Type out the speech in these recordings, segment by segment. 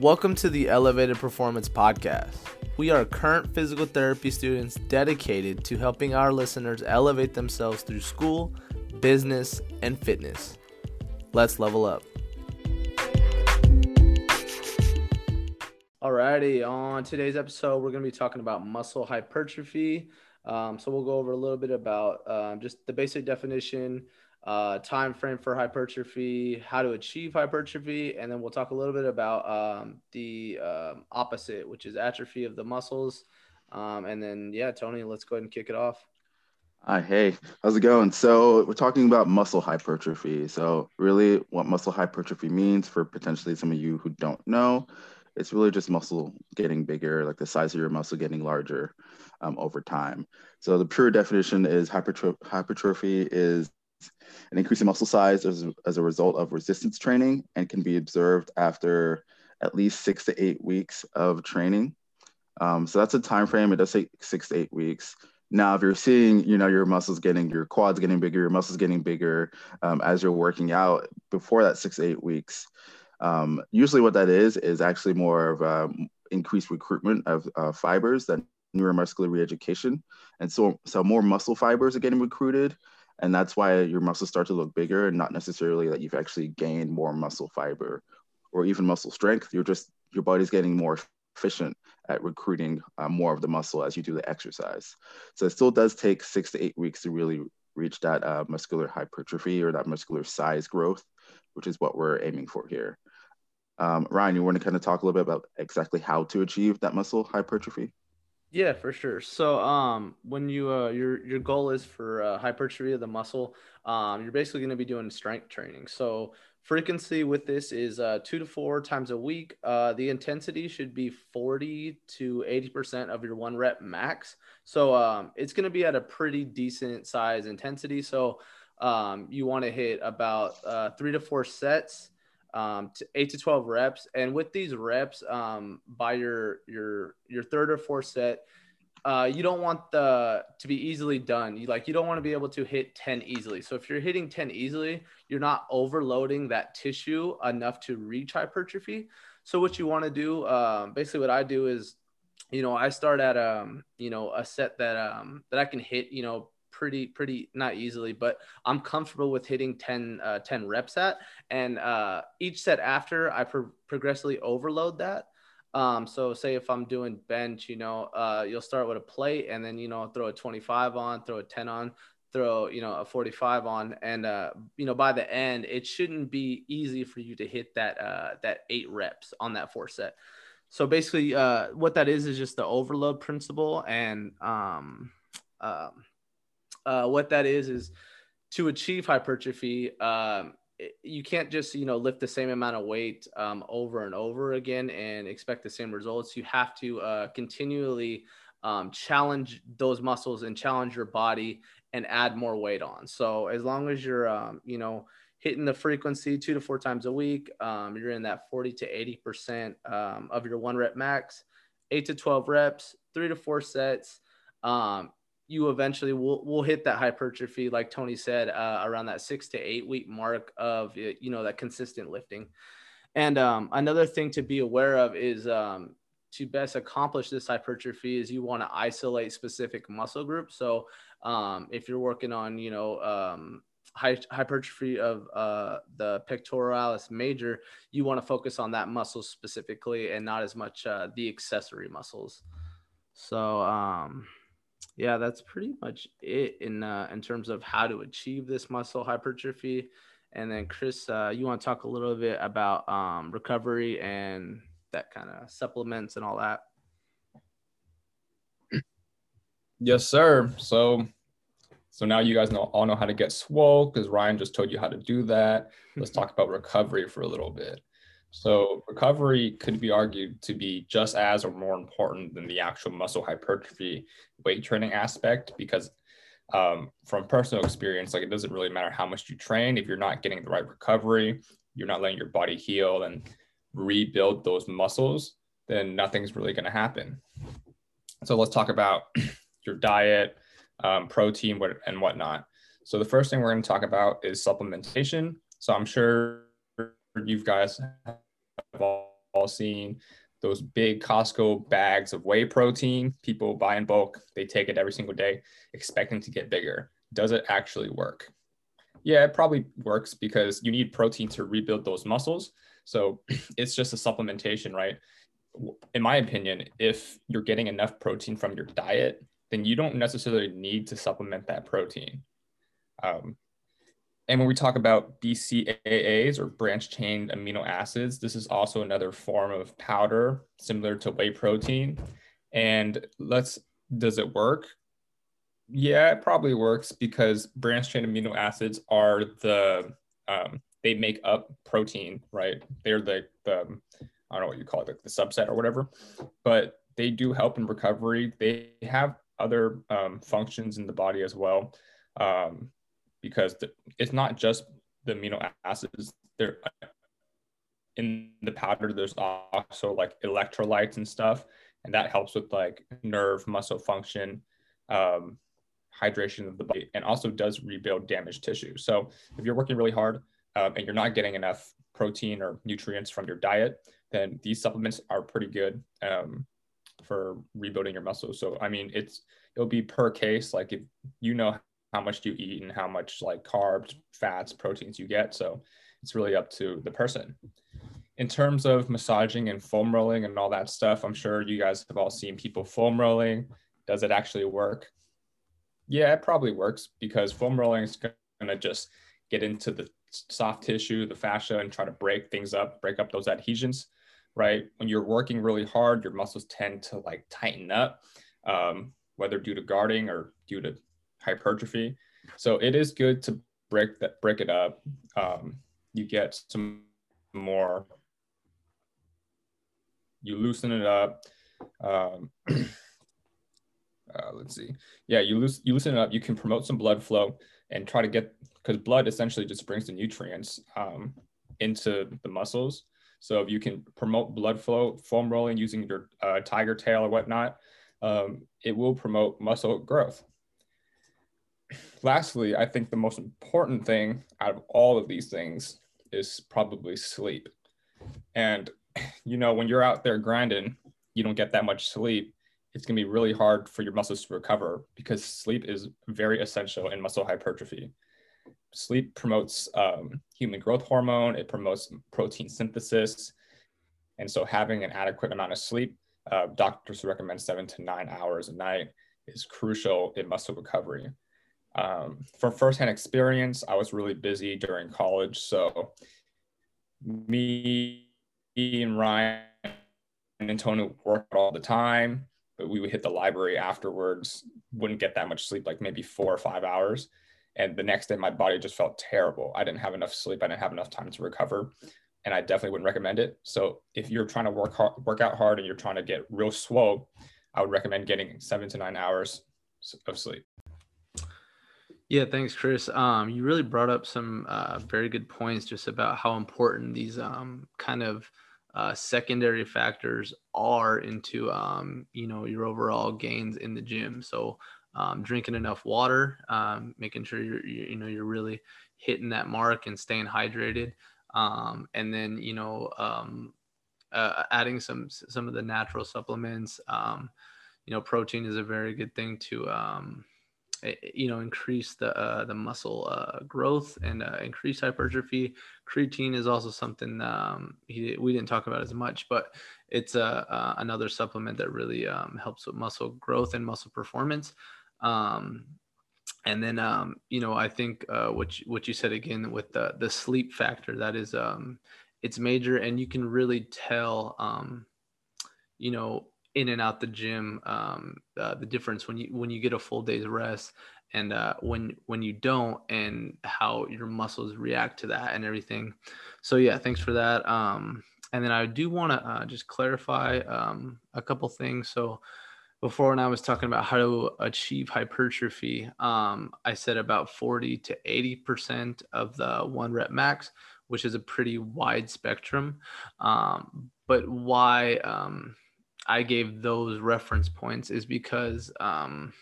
Welcome to the Elevated Performance Podcast. We are current physical therapy students dedicated to helping our listeners elevate themselves through school, business, and fitness. Let's level up. Alrighty, on today's episode, we're going to be talking about muscle hypertrophy. Um, so we'll go over a little bit about um, just the basic definition, uh, time frame for hypertrophy, how to achieve hypertrophy, and then we'll talk a little bit about um, the um, opposite, which is atrophy of the muscles. Um, and then, yeah, Toni, let's go ahead and kick it off. Hi, hey, how's it going? So we're talking about muscle hypertrophy. So really, what muscle hypertrophy means for potentially some of you who don't know, it's really just muscle getting bigger, like the size of your muscle getting larger um, over time. So the pure definition is hypertro- hypertrophy is an increase in muscle size as, as a result of resistance training and can be observed after at least six to eight weeks of training. Um, so that's a time frame. It does take six to eight weeks. Now, if you're seeing, you know, your muscles getting, your quads getting bigger, your muscles getting bigger um, as you're working out before that six to eight weeks, um, usually what that is is actually more of um, increased recruitment of uh, fibers than neuromuscular reeducation. And so, so more muscle fibers are getting recruited. And that's why your muscles start to look bigger and not necessarily that you've actually gained more muscle fiber or even muscle strength. You're just, your body's getting more efficient at recruiting uh, more of the muscle as you do the exercise. So it still does take six to eight weeks to really reach that uh, muscular hypertrophy or that muscular size growth, which is what we're aiming for here. Um, Ryan, you want to kind of talk a little bit about exactly how to achieve that muscle hypertrophy? Yeah, for sure. So, um, when you uh, your your goal is for uh, hypertrophy of the muscle, um, you're basically going to be doing strength training. So, frequency with this is uh, two to four times a week. Uh, the intensity should be 40 to 80% of your one rep max. So, um, it's going to be at a pretty decent size intensity. So, um, you want to hit about uh, three to four sets um, to eight to 12 reps. And with these reps, um, by your, your, your third or fourth set, uh, you don't want the to be easily done. You like you don't want to be able to hit 10 easily. So if you're hitting 10 easily, you're not overloading that tissue enough to reach hypertrophy. So what you want to do, um, basically what I do is, you know, I start at um, you know, a set that um that I can hit, you know, pretty pretty not easily but i'm comfortable with hitting 10 uh, 10 reps at. And uh, each set after i pro- progressively overload that. Um, so say if i'm doing bench you know uh, you'll start with a plate and then you know throw a 25 on throw a 10 on throw you know a 45 on. And uh, you know by the end it shouldn't be easy for you to hit that uh, that eight reps on that four set. So basically uh, what that is is just the overload principle and um, um, uh, what that is is to achieve hypertrophy. Um, you can't just you know lift the same amount of weight um, over and over again and expect the same results. You have to uh, continually um, challenge those muscles and challenge your body and add more weight on. So as long as you're um, you know hitting the frequency two to four times a week, um, you're in that 40 to 80 percent um, of your one rep max, eight to 12 reps, three to four sets. Um, you eventually will will hit that hypertrophy, like Toni said, uh, around that six to eight week mark of you know that consistent lifting. And um, another thing to be aware of is um, to best accomplish this hypertrophy is you want to isolate specific muscle groups. So um, if you're working on you know um, hypertrophy of uh, the pectoralis major, you want to focus on that muscle specifically and not as much uh, the accessory muscles. So um, yeah, that's pretty much it in uh, in terms of how to achieve this muscle hypertrophy. And then Chris, uh, you want to talk a little bit about um, recovery and that kind of supplements and all that. Yes, sir. So, so now you guys know all know how to get swole because Ryan just told you how to do that. Let's talk about recovery for a little bit. So recovery could be argued to be just as or more important than the actual muscle hypertrophy weight training aspect because um, from personal experience, like it doesn't really matter how much you train if you're not getting the right recovery, you're not letting your body heal and rebuild those muscles, then nothing's really going to happen. So let's talk about your diet, um, protein, and whatnot. So the first thing we're going to talk about is supplementation. So I'm sure you guys have all, all seen those big Costco bags of whey protein. People buy in bulk, they take it every single day, expecting to get bigger. Does it actually work? Yeah, it probably works because you need protein to rebuild those muscles. So it's just a supplementation, right? In my opinion, if you're getting enough protein from your diet, then you don't necessarily need to supplement that protein. Um, and when we talk about BCAAs or branch chain amino acids, this is also another form of powder similar to whey protein. And let's, does it work? Yeah, it probably works because branch chain amino acids are the, um, they make up protein, right? They're the, the, I don't know what you call it, the subset or whatever, but they do help in recovery. They have other um, functions in the body as well. Um, because it's not just the amino acids. There in the powder, there's also like electrolytes and stuff, and that helps with like nerve muscle function, um, hydration of the body, and also does rebuild damaged tissue. So if you're working really hard um, and you're not getting enough protein or nutrients from your diet, then these supplements are pretty good um, for rebuilding your muscles. So I mean, it's it'll be per case. Like if you know how much do you eat and how much like carbs, fats, proteins you get. So it's really up to the person. In terms of massaging and foam rolling and all that stuff, I'm sure you guys have all seen people foam rolling. Does it actually work? Yeah, it probably works because foam rolling is going to just get into the soft tissue, the fascia, and try to break things up, break up those adhesions, right? When you're working really hard, your muscles tend to like tighten up, um, whether due to guarding or due to hypertrophy. So it is good to break that break it up. Um, you get some more. You loosen it up. Um, uh, let's see. Yeah, you loosen you loosen it up. You can promote some blood flow and try to get because blood essentially just brings the nutrients um, into the muscles. So if you can promote blood flow, foam rolling using your uh, tiger tail or whatnot, um, it will promote muscle growth lastly, I think the most important thing out of all of these things is probably sleep. And, you know, when you're out there grinding, you don't get that much sleep. It's going to be really hard for your muscles to recover because sleep is very essential in muscle hypertrophy. Sleep promotes um, human growth hormone, it promotes protein synthesis. And so, having an adequate amount of sleep, uh, doctors recommend seven to nine hours a night, is crucial in muscle recovery um, from firsthand experience, I was really busy during college. So me and Ryan and Toni worked all the time, but we would hit the library afterwards, wouldn't get that much sleep, like maybe four or five hours. And the next day, my body just felt terrible. I didn't have enough sleep. I didn't have enough time to recover. And I definitely wouldn't recommend it. So if you're trying to work hard, work out hard and you're trying to get real swole, I would recommend getting seven to nine hours of sleep. Yeah, thanks, Chris. Um, you really brought up some uh, very good points just about how important these um, kind of uh, secondary factors are into um, you know your overall gains in the gym. So um, drinking enough water, um, making sure you're you, you, know you're really hitting that mark and staying hydrated, um, and then you know uh, adding some some of the natural supplements. you know, protein is a very good thing to Eh, you know increase the uh, the muscle uh, growth and uh, increase hypertrophy. Creatine is also something um, he, we didn't talk about as much, but it's uh, uh, another supplement that really um, helps with muscle growth and muscle performance. Um, and then um, you know I think uh, what you, what you said again with the the sleep factor that is um, it's major, and you can really tell um, you know in and out the gym um, uh, the difference when you when you get a full day's rest and uh, when when you don't and how your muscles react to that and everything. So yeah thanks for that. Um, and then i do want to uh, just clarify um, a couple things. So before when i was talking about how to achieve hypertrophy um, i said about 40 to 80 percent of the one rep max which is a pretty wide spectrum. Um, but why um, I gave those reference points is because um,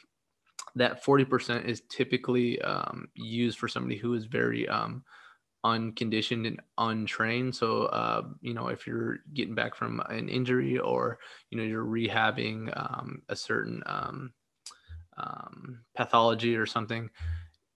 that 40% is typically um, used for somebody who is very um, unconditioned and untrained. So, uh, you know, if you're getting back from an injury or, you know, you're rehabbing um, a certain um, um, pathology or something,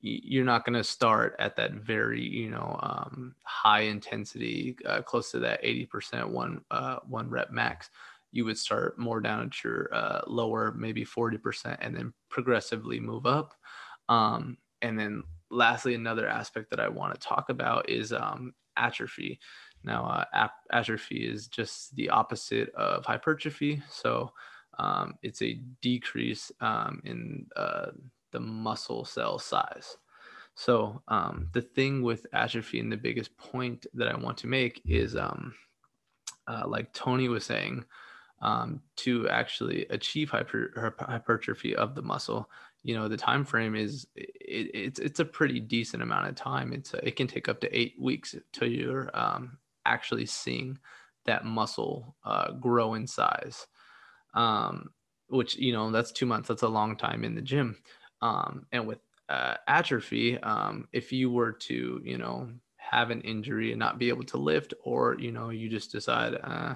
you're not going to start at that very, you know, um, high intensity, uh, close to that 80% one, uh, one rep max. You would start more down at your uh, lower, maybe 40%, and then progressively move up. Um, and then lastly, another aspect that I want to talk about is um, atrophy. Now, uh, ap- atrophy is just the opposite of hypertrophy. So um, it's a decrease um, in uh, the muscle cell size. So um, the thing with atrophy and the biggest point that I want to make is, um, uh, like Toni was saying, um, to actually achieve hyper, hypertrophy of the muscle, you know the time frame is it, it's it's a pretty decent amount of time. It's a, it can take up to eight weeks till you're um, actually seeing that muscle uh, grow in size. Um, which you know that's two months. That's a long time in the gym. Um, and with uh, atrophy um, if you were to you know have an injury and not be able to lift or you know you just decide uh,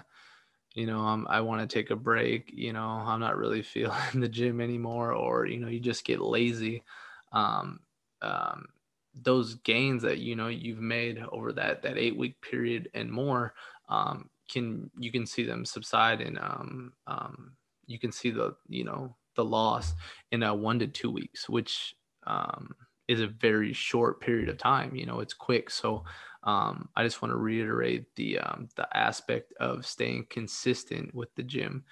you know, um, I want to take a break, you know, I'm not really feeling the gym anymore, or, you know, you just get lazy. Um, um, those gains that, you know, you've made over that, that eight week period and more, um, can, you can see them subside and, um, um, you can see the, you know, the loss in a one to two weeks, which, um, is a very short period of time, you know, it's quick. So, um, I just want to reiterate the um, the aspect of staying consistent with the gym,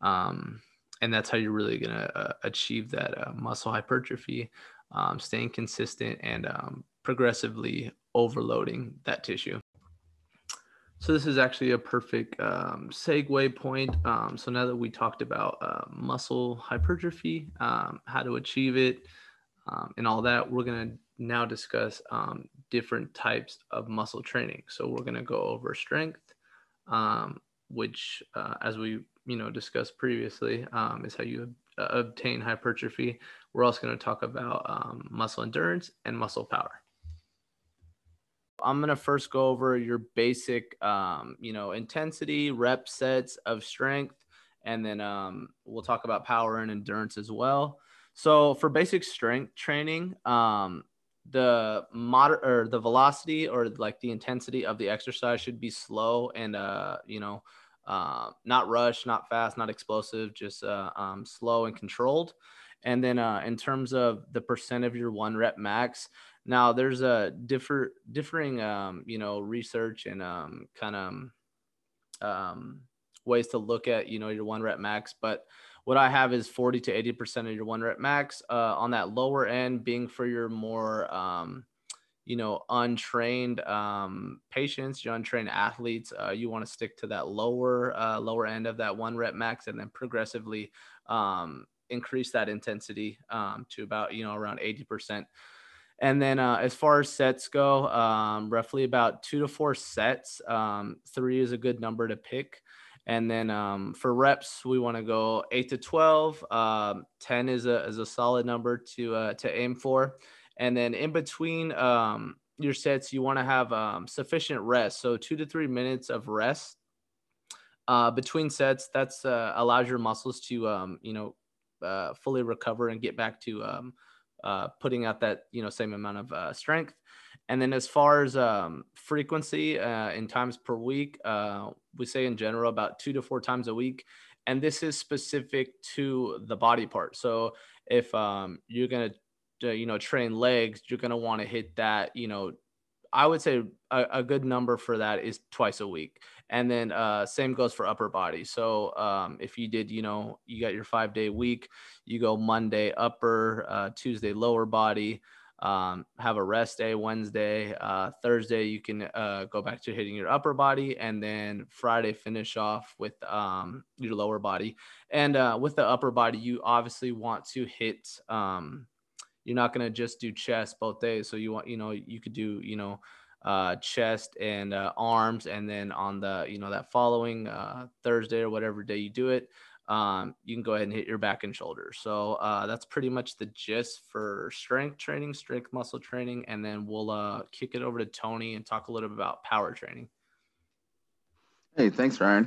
um, and that's how you're really gonna uh, achieve that uh, muscle hypertrophy, um, staying consistent and um, progressively overloading that tissue. So this is actually a perfect um, segue point. so now that we talked about uh, muscle hypertrophy, how to achieve it, and all that, we're gonna now discuss um, different types of muscle training. So we're going to go over strength, um, which, uh, as we you know discussed previously, um, is how you uh, obtain hypertrophy. We're also going to talk about um, muscle endurance and muscle power. I'm going to first go over your basic, um, you know, intensity, rep sets of strength, and then um, we'll talk about power and endurance as well. So for basic strength training, um, the moder or the velocity or like the intensity of the exercise should be slow and uh you know uh, not rush not fast not explosive just uh, um, slow and controlled. And then uh, in terms of the percent of your one rep max now there's a differ differing um, you know research and um, kind of um, ways to look at you know your one rep max but what I have is 40 to 80% of your one rep max uh, on that lower end being for your more, um, you know, untrained um, patients, your untrained athletes. Uh, you want to stick to that lower, uh, lower end of that one rep max and then progressively um, increase that intensity um, to about, you know, around 80%. And then uh, as far as sets go, um, roughly about two to four sets. Um, three is a good number to pick. And then um, for reps, we want to go eight to 12. Um, 10 is a, is a solid number to, uh, to aim for. And then in between um, your sets, you want to have um, sufficient rest. So two to three minutes of rest uh, between sets. That's uh, allows your muscles to, um, you know, uh, fully recover and get back to um, uh, putting out that, you know, same amount of uh, strength. And then as far as um, frequency uh, in times per week, uh, we say in general about two to four times a week. And this is specific to the body part. So if um, you're going to, you know, train legs, you're going to want to hit that, you know, I would say a, a, good number for that is twice a week. And then uh, same goes for upper body. So um, if you did, you know, you got your five day week, you go Monday upper, uh, Tuesday lower body, um, have a rest day Wednesday. Uh, Thursday, you can uh, go back to hitting your upper body, and then Friday, finish off with um, your lower body. And uh, with the upper body, you obviously want to hit. Um, you're not going to just do chest both days. So you want, you know, you could do, you know, uh, chest and uh, arms, and then on the, you know, that following uh, Thursday or whatever day you do it, um, you can go ahead and hit your back and shoulders. So uh, that's pretty much the gist for strength training, strength muscle training, and then we'll uh, kick it over to Toni and talk a little bit about power training. Hey, thanks, Ryan.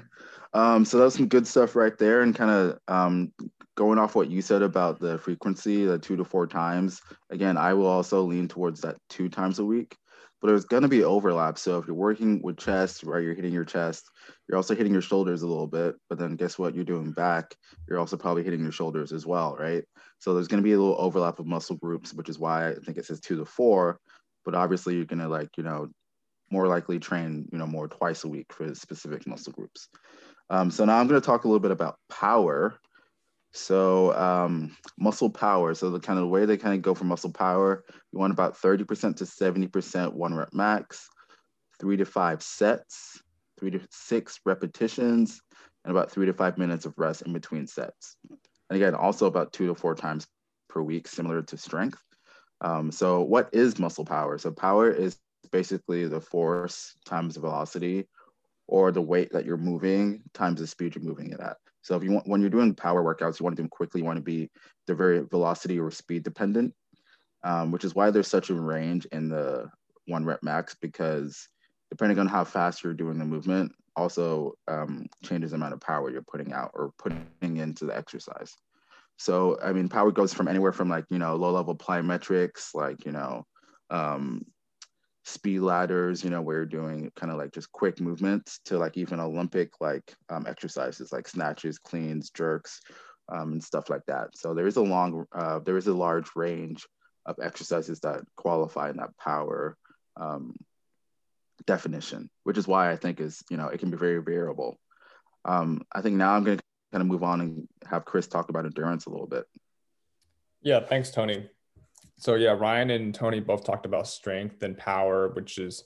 Um, so that was some good stuff right there, and kind of um, going off what you said about the frequency, the two to four times. Again, I will also lean towards that two times a week but there's going to be overlap. So if you're working with chest, right, you're hitting your chest, you're also hitting your shoulders a little bit. But then guess what? You're doing back, you're also probably hitting your shoulders as well, right? So there's going to be a little overlap of muscle groups, which is why I think it says two to four. But obviously, you're going to like, you know, more likely train, you know, more twice a week for specific muscle groups. Um, so now I'm going to talk a little bit about power. So um, muscle power. So the kind of way they kind of go for muscle power, you want about 30% to 70% one rep max, three to five sets, three to six repetitions, and about three to five minutes of rest in between sets. And again, also about two to four times per week, similar to strength. Um, so what is muscle power? So power is basically the force times the velocity or the weight that you're moving times the speed you're moving it at. So if you want, when you're doing power workouts, you want to do them quickly. You want to be they're very velocity or speed dependent, um, which is why there's such a range in the one rep max because depending on how fast you're doing the movement, also um, changes the amount of power you're putting out or putting into the exercise. So I mean, power goes from anywhere from like you know low level plyometrics, like you know um, speed ladders, you know, where you're doing kind of like just quick movements to like even Olympic like um, exercises like snatches, cleans, jerks, um, and stuff like that. So there is a long, uh, there is a large range of exercises that qualify in that power um, definition, which is why I think is, you know, it can be very variable. Um, I think now I'm going to kind of move on and have Chris talk about endurance a little bit. Yeah, thanks, Toni so yeah, Ryan and Toni both talked about strength and power, which is,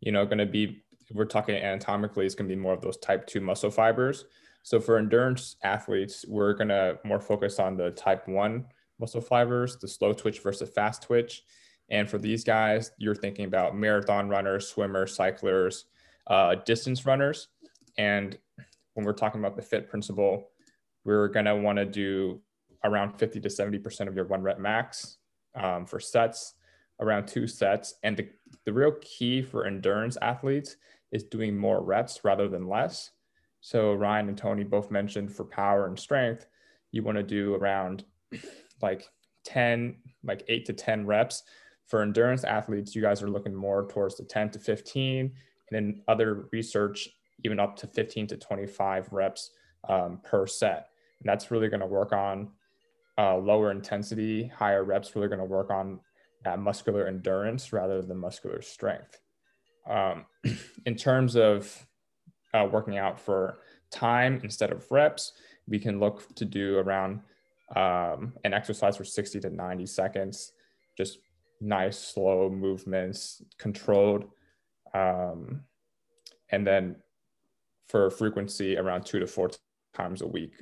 you know, going to be, we're talking anatomically, it's going to be more of those type two muscle fibers. So for endurance athletes, we're going to more focus on the type one muscle fibers, the slow twitch versus fast twitch. And for these guys, you're thinking about marathon runners, swimmers, cyclers, uh, distance runners. And when we're talking about the fit principle, we're going to want to do around 50 to 70% of your one rep max um, for sets, around two sets. And the, the real key for endurance athletes is doing more reps rather than less. So Ryan and Toni both mentioned for power and strength, you want to do around like 10, like eight to 10 reps. For endurance athletes, you guys are looking more towards the 10 to 15. And then other research, even up to 15 to 25 reps um, per set. And that's really going to work on uh, lower intensity, higher reps really going to work on that muscular endurance rather than muscular strength. Um, in terms of uh, working out for time instead of reps, we can look to do around um, an exercise for 60 to 90 seconds, just nice, slow movements, controlled. Um, and then for frequency, around two to four times a week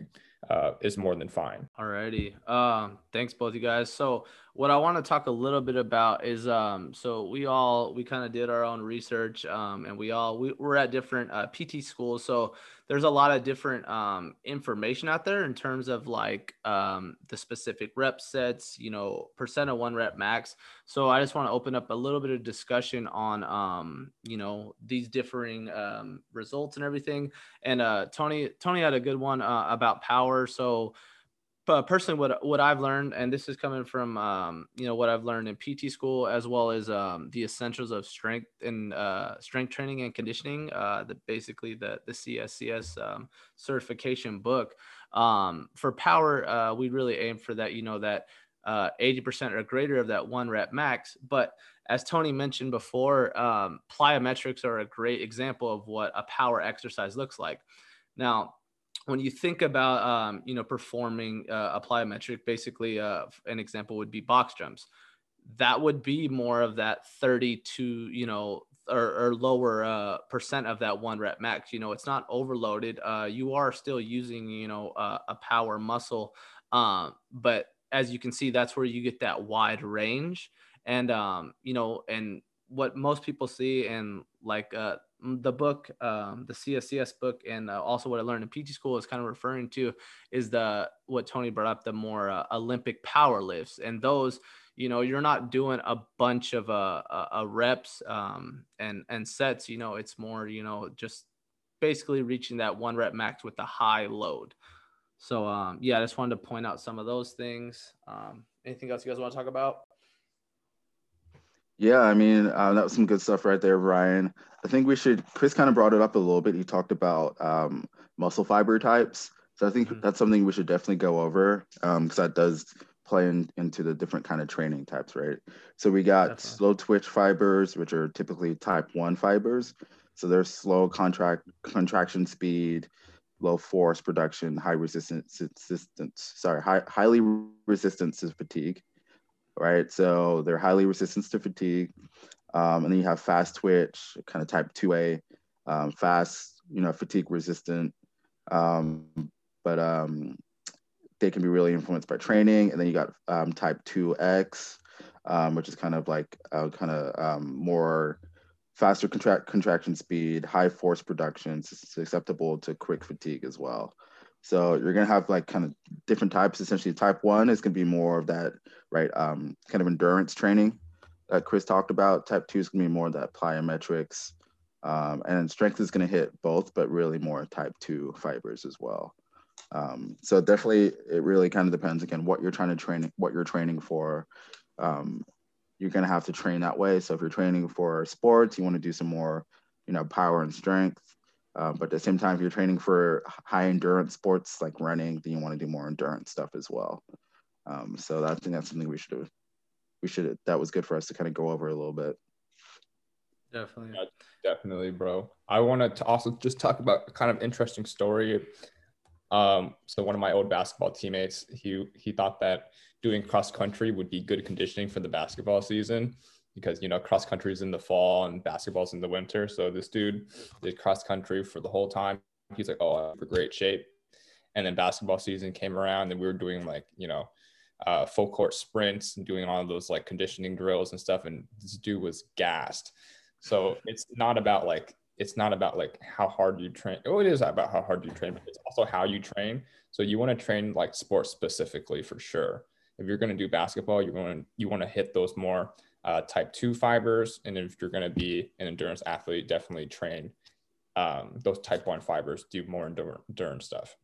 uh, is more than fine. Alrighty. Um, thanks both you guys. So what I want to talk a little bit about is um, so we all we kind of did our own research um, and we all we, we're at different uh, PT schools. So there's a lot of different um, information out there in terms of like um, the specific rep sets, you know, percent of one rep max. So I just want to open up a little bit of discussion on, um, you know, these differing um, results and everything. And uh, Toni, Toni had a good one uh, about power. So but personally what what I've learned, and this is coming from um, you know what I've learned in PT school as well as um, the essentials of strength and uh, strength training and conditioning, uh, the basically the the CSCS um, certification book. Um, for power, uh, we really aim for that. You know that uh, 80% or greater of that one rep max. But as Toni mentioned before, um, plyometrics are a great example of what a power exercise looks like. Now, when you think about um, you know performing uh, a plyometric, basically uh, an example would be box jumps. That would be more of that 32, you know, or, or lower uh, percent of that one rep max. You know, it's not overloaded. Uh, you are still using, you know, uh, a power muscle, um, but as you can see, that's where you get that wide range. And um, you know, and what most people see and like uh, the book, um, the CSCS book, and uh, also what I learned in PT school is kind of referring to is the what Toni brought up, the more uh, Olympic power lifts, and those, you know, you're not doing a bunch of uh, uh, reps um, and and sets. You know, it's more, you know, just basically reaching that one rep max with a high load. So um, yeah, I just wanted to point out some of those things. Um, anything else you guys want to talk about? Yeah, I mean, uh, that was some good stuff right there, Ryan. I think we should, Chris kind of brought it up a little bit. He talked about um, muscle fiber types. So I think mm-hmm. that's something we should definitely go over because um, that does play in, into the different kind of training types, right? So we got definitely. slow twitch fibers, which are typically type one fibers. So they're slow contract contraction speed, low force production, high resistance, resistance sorry, high, highly resistant to fatigue right? So they're highly resistant to fatigue. Um, and then you have fast twitch, kind of type 2A, um, fast, you know, fatigue resistant. Um, but um, they can be really influenced by training. And then you got um, type 2X, um, which is kind of like uh, kind of more faster contract contraction speed, high force production, susceptible to quick fatigue as well. So you're gonna have like kind of different types. Essentially, type one is gonna be more of that, right? Um, kind of endurance training that Chris talked about. Type two is gonna be more of that plyometrics, um, and strength is gonna hit both, but really more type two fibers as well. Um, so definitely, it really kind of depends again what you're trying to train, what you're training for. Um, you're gonna have to train that way. So if you're training for sports, you want to do some more, you know, power and strength. Uh, but at the same time, if you're training for high endurance sports like running, then you want to do more endurance stuff as well. Um, so that, I think that's something we should we should that was good for us to kind of go over a little bit. Definitely, yeah, definitely, bro. I want to also just talk about a kind of interesting story. Um, so one of my old basketball teammates, he he thought that doing cross country would be good conditioning for the basketball season because you know cross country is in the fall and basketball's in the winter. So this dude did cross country for the whole time. He's like, oh, I'm in great shape. And then basketball season came around, and we were doing like you know uh, full court sprints and doing all of those like conditioning drills and stuff. And this dude was gassed. So it's not about like it's not about like how hard you train. Oh, it is about how hard you train, but it's also how you train. So you want to train like sports specifically for sure. If you're going to do basketball, you want to you want to hit those more uh, type 2 fibers. And if you're going to be an endurance athlete, definitely train um, those type 1 fibers, do more endurance stuff.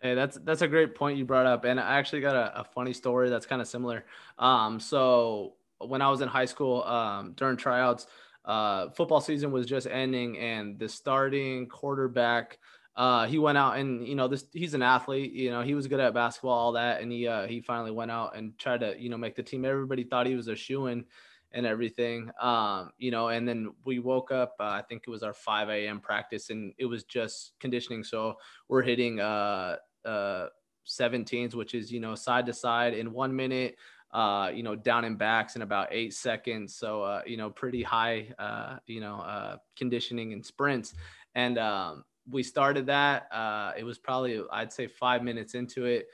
Hey, that's that's a great point you brought up, and I actually got a, a funny story that's kind of similar. Um, so when I was in high school, um, during tryouts, uh, football season was just ending, and the starting quarterback uh, he went out and you know this he's an athlete you know he was good at basketball all that and he uh, he finally went out and tried to you know make the team everybody thought he was a shoe in and everything um, you know and then we woke up uh, i think it was our 5 a.m practice and it was just conditioning so we're hitting uh uh 17s which is you know side to side in one minute uh, you know, down and backs in about eight seconds. So, uh, you know, pretty high, uh, you know, uh, conditioning and sprints. And, um, we started that. Uh, it was probably I'd say five minutes into it.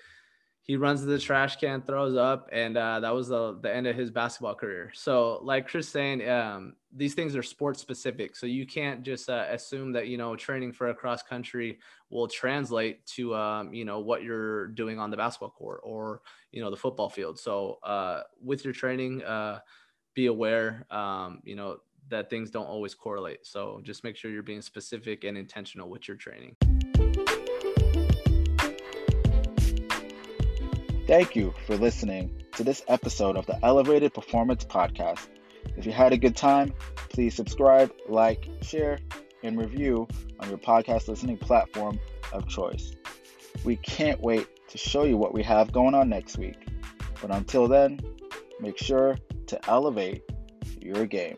He runs to the trash can, throws up, and uh, that was the, the end of his basketball career. So, like Chris saying, um, these things are sports specific. So you can't just uh, assume that you know training for a cross country will translate to um, you know what you're doing on the basketball court or you know the football field. So uh, with your training, uh, be aware. Um, you know that things don't always correlate. So just make sure you're being specific and intentional with your training. Thank you for listening to this episode of the Elevated Performance Podcast. If you had a good time, please subscribe, like, share, and review on your podcast listening platform of choice. We can't wait to show you what we have going on next week. But until then, make sure to elevate your game.